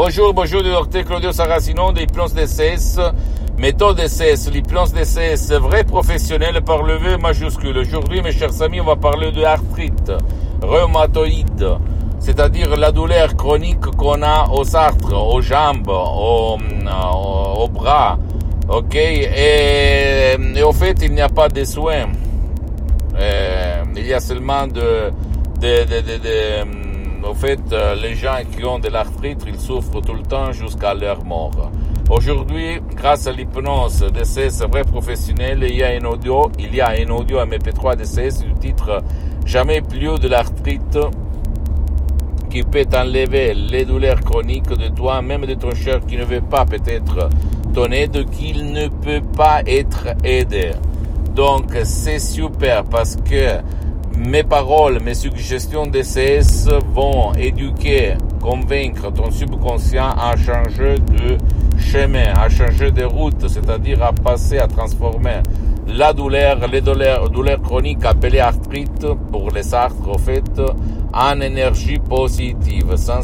Bonjour, bonjour, le docteur Claudio Saracino de l'hypnose DCS, méthode DCS, l'hypnose DCS, vrai professionnel par le V majuscule. Aujourd'hui, mes chers amis, on va parler de arthrite rhumatoïde, c'est-à-dire la douleur chronique qu'on a aux artres, aux jambes, aux, aux, bras, ok? Et, et, au fait, il n'y a pas de soins. Euh, il y a seulement de, de, de, de au fait, euh, les gens qui ont de l'arthrite, ils souffrent tout le temps jusqu'à leur mort. Aujourd'hui, grâce à l'hypnose DCS vrai professionnel, il y a un audio, il y a un audio MP3 DCS du titre Jamais plus de l'arthrite qui peut enlever les douleurs chroniques de toi, même de ton cher qui ne veut pas peut-être ton aide, qu'il ne peut pas être aidé. Donc c'est super parce que mes paroles, mes suggestions d'ECS vont éduquer, convaincre ton subconscient à changer de chemin, à changer de route, c'est-à-dire à passer, à transformer la douleur, les douleurs, chroniques appelées arthrite pour les artres, au fait, en énergie positive, sans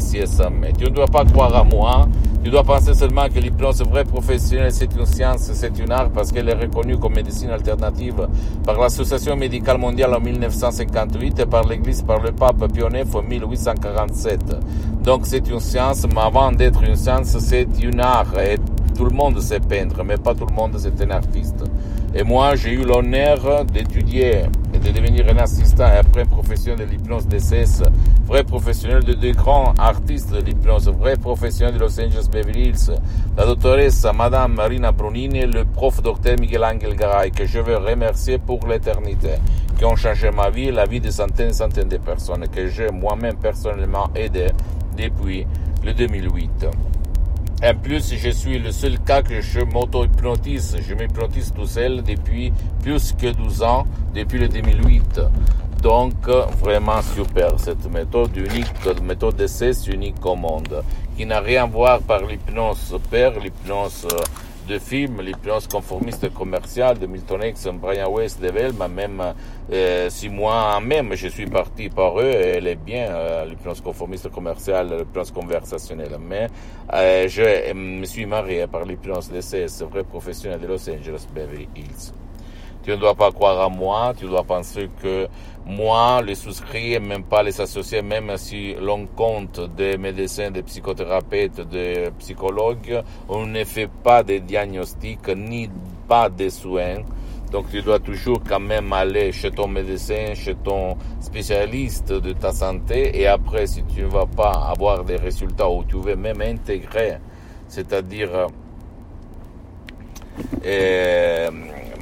mais. Tu ne dois pas croire à moi, tu dois penser seulement que l'hypnose vraie professionnelle, c'est une science, c'est une art, parce qu'elle est reconnue comme médecine alternative par l'Association médicale mondiale en 1958 et par l'Église, par le pape Pie en 1847. Donc c'est une science, mais avant d'être une science, c'est une art. Et tout le monde sait peindre, mais pas tout le monde c'est un artiste. Et moi, j'ai eu l'honneur d'étudier de devenir un assistant et après un professionnel de l'hypnose DCS, vrai professionnel de deux grands artistes de l'hypnose, vrai professionnel de Los Angeles Beverly Hills, la doctoresse Madame Marina Brunini et le prof docteur Miguel Angel Garay, que je veux remercier pour l'éternité, qui ont changé ma vie et la vie de centaines et centaines de personnes que j'ai moi-même personnellement aidé depuis le 2008. En plus, je suis le seul cas que je m'auto-hypnotise. Je m'hypnotise tout seul depuis plus que 12 ans, depuis le 2008. Donc, vraiment super, cette méthode unique, méthode d'essai unique au monde, qui n'a rien à voir par l'hypnose père, l'hypnose de films, l'hypnose conformiste commerciale de Milton Erickson, Brian West, de Velma, même euh, si moi même je suis parti par eux, elle est bien euh, l'hypnose conformiste commerciale, l'hypnose conversationnelle, mais euh, je me suis marié par l'hypnose d'essai, vrai professionnel de Los Angeles, Beverly Hills. Tu ne dois pas croire à moi, tu dois penser que moi, les souscrits, même pas les associés, même si l'on compte des médecins, des psychothérapeutes, des psychologues, on ne fait pas de diagnostics ni pas de soins. Donc tu dois toujours quand même aller chez ton médecin, chez ton spécialiste de ta santé et après si tu ne vas pas avoir des résultats ou tu veux même intégrer, c'est-à-dire euh,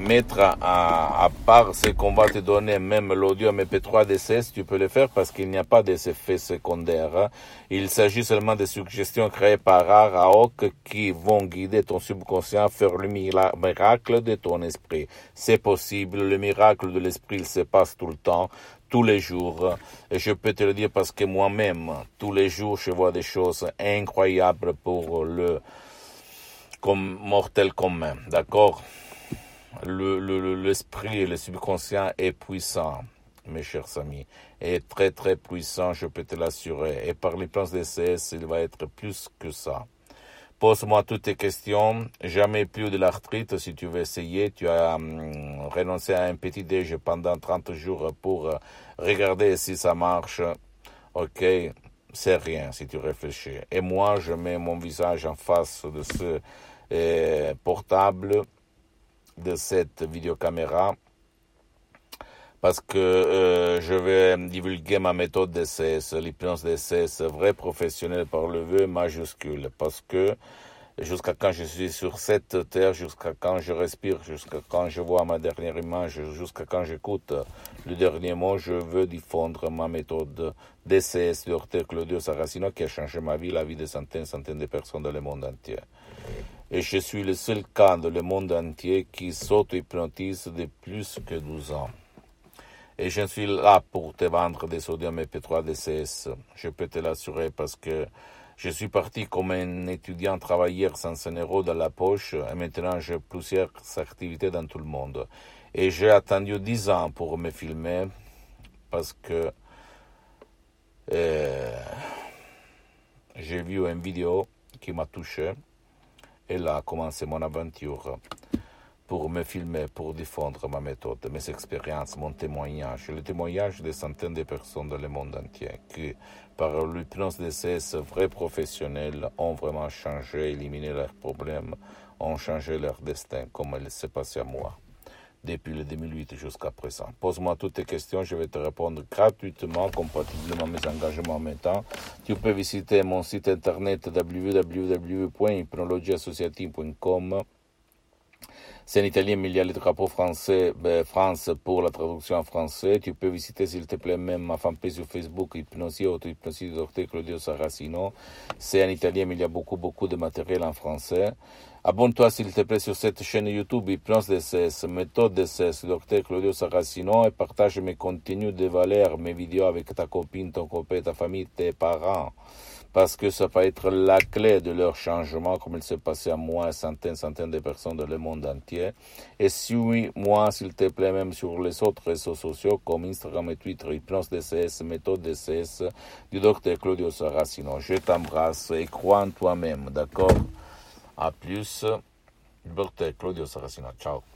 mettre à, part ce qu'on va te donner, même l'audio MP3 DCS, tu peux le faire parce qu'il n'y a pas d'effets secondaires. Hein. Il s'agit seulement de suggestions créées par Araok qui vont guider ton subconscient à faire le miracle de ton esprit. C'est possible, le miracle de l'esprit, il se passe tout le temps, tous les jours. Et je peux te le dire parce que moi-même, tous les jours, je vois des choses incroyables pour le comme mortel commun. D'accord? L'esprit le, le subconscient est puissant, mes chers amis, est très très puissant, je peux te l'assurer. Et par les plans DCS, il va être plus que ça. Pose-moi toutes tes questions. Jamais plus de l'arthrite. Si tu veux essayer, tu as hum, renoncé à un petit déj pendant 30 jours pour euh, regarder si ça marche. Ok, c'est rien si tu réfléchis. Et moi, je mets mon visage en face de ce portable de cette vidéocaméra. Parce que euh, je vais divulguer ma méthode d'essai, l'hypnose d'essai, vrai professionnel par le vœu majuscule, parce que jusqu'à quand je suis sur cette terre, jusqu'à quand je respire, jusqu'à quand je vois ma dernière image, jusqu'à quand j'écoute le dernier mot, je veux diffondre ma méthode d'essai de Ortega Claudio Saracino qui a changé ma vie, la vie de centaines, centaines de personnes dans le monde entier et je suis le seul cas dans le monde entier qui s'auto-hypnotise de plus que 12 ans. Et je suis là pour te vendre des sodium MP3 DCS. Je peux te l'assurer parce que je suis parti comme un étudiant travailleur sans un euro dans la poche et maintenant j'ai plusieurs activités dans tout le monde. Et j'ai attendu 10 ans pour me filmer parce que euh, j'ai vu une vidéo qui m'a touché. Et là a commencé mon aventure pour me filmer, pour diffondre ma méthode, mes expériences, mon témoignage, le témoignage de centaines de personnes dans le monde entier qui, par l'hypnose CS vrais professionnels, ont vraiment changé, éliminé leurs problèmes, ont changé leur destin, comme il s'est passé à moi depuis le 2008 jusqu'à présent. Pose-moi toutes tes questions, je vais te répondre gratuitement, compatiblement à mes engagements en même temps. Tu peux visiter mon site internet www.hypnologieassociative.com c'est en italien, mais il y a le drapeau français, ben, France pour la traduction en français. Tu peux visiter, s'il te plaît, même ma fanpage sur Facebook, Hypnosie, auto-hypnosie du docteur Claudio Saracino. C'est en italien, mais il y a beaucoup, beaucoup de matériel en français. Abonne-toi, s'il te plaît, sur cette chaîne YouTube, Hypnose DCS, méthode DCS, docteur Claudio Saracino, et partage mes contenus de valeur, mes vidéos avec ta copine, ton copain, ta famille, tes parents parce que ça va être la clé de leur changement, comme il s'est passé à moi, centaines, centaines de personnes dans le monde entier. Et suis-moi, s'il te plaît, même sur les autres réseaux sociaux, comme Instagram et Twitter, Hypnose DCS, Méthode DCS, du docteur Claudio Saracino. Je t'embrasse et crois en toi-même, d'accord? À plus, docteur Claudio Saracino. Ciao.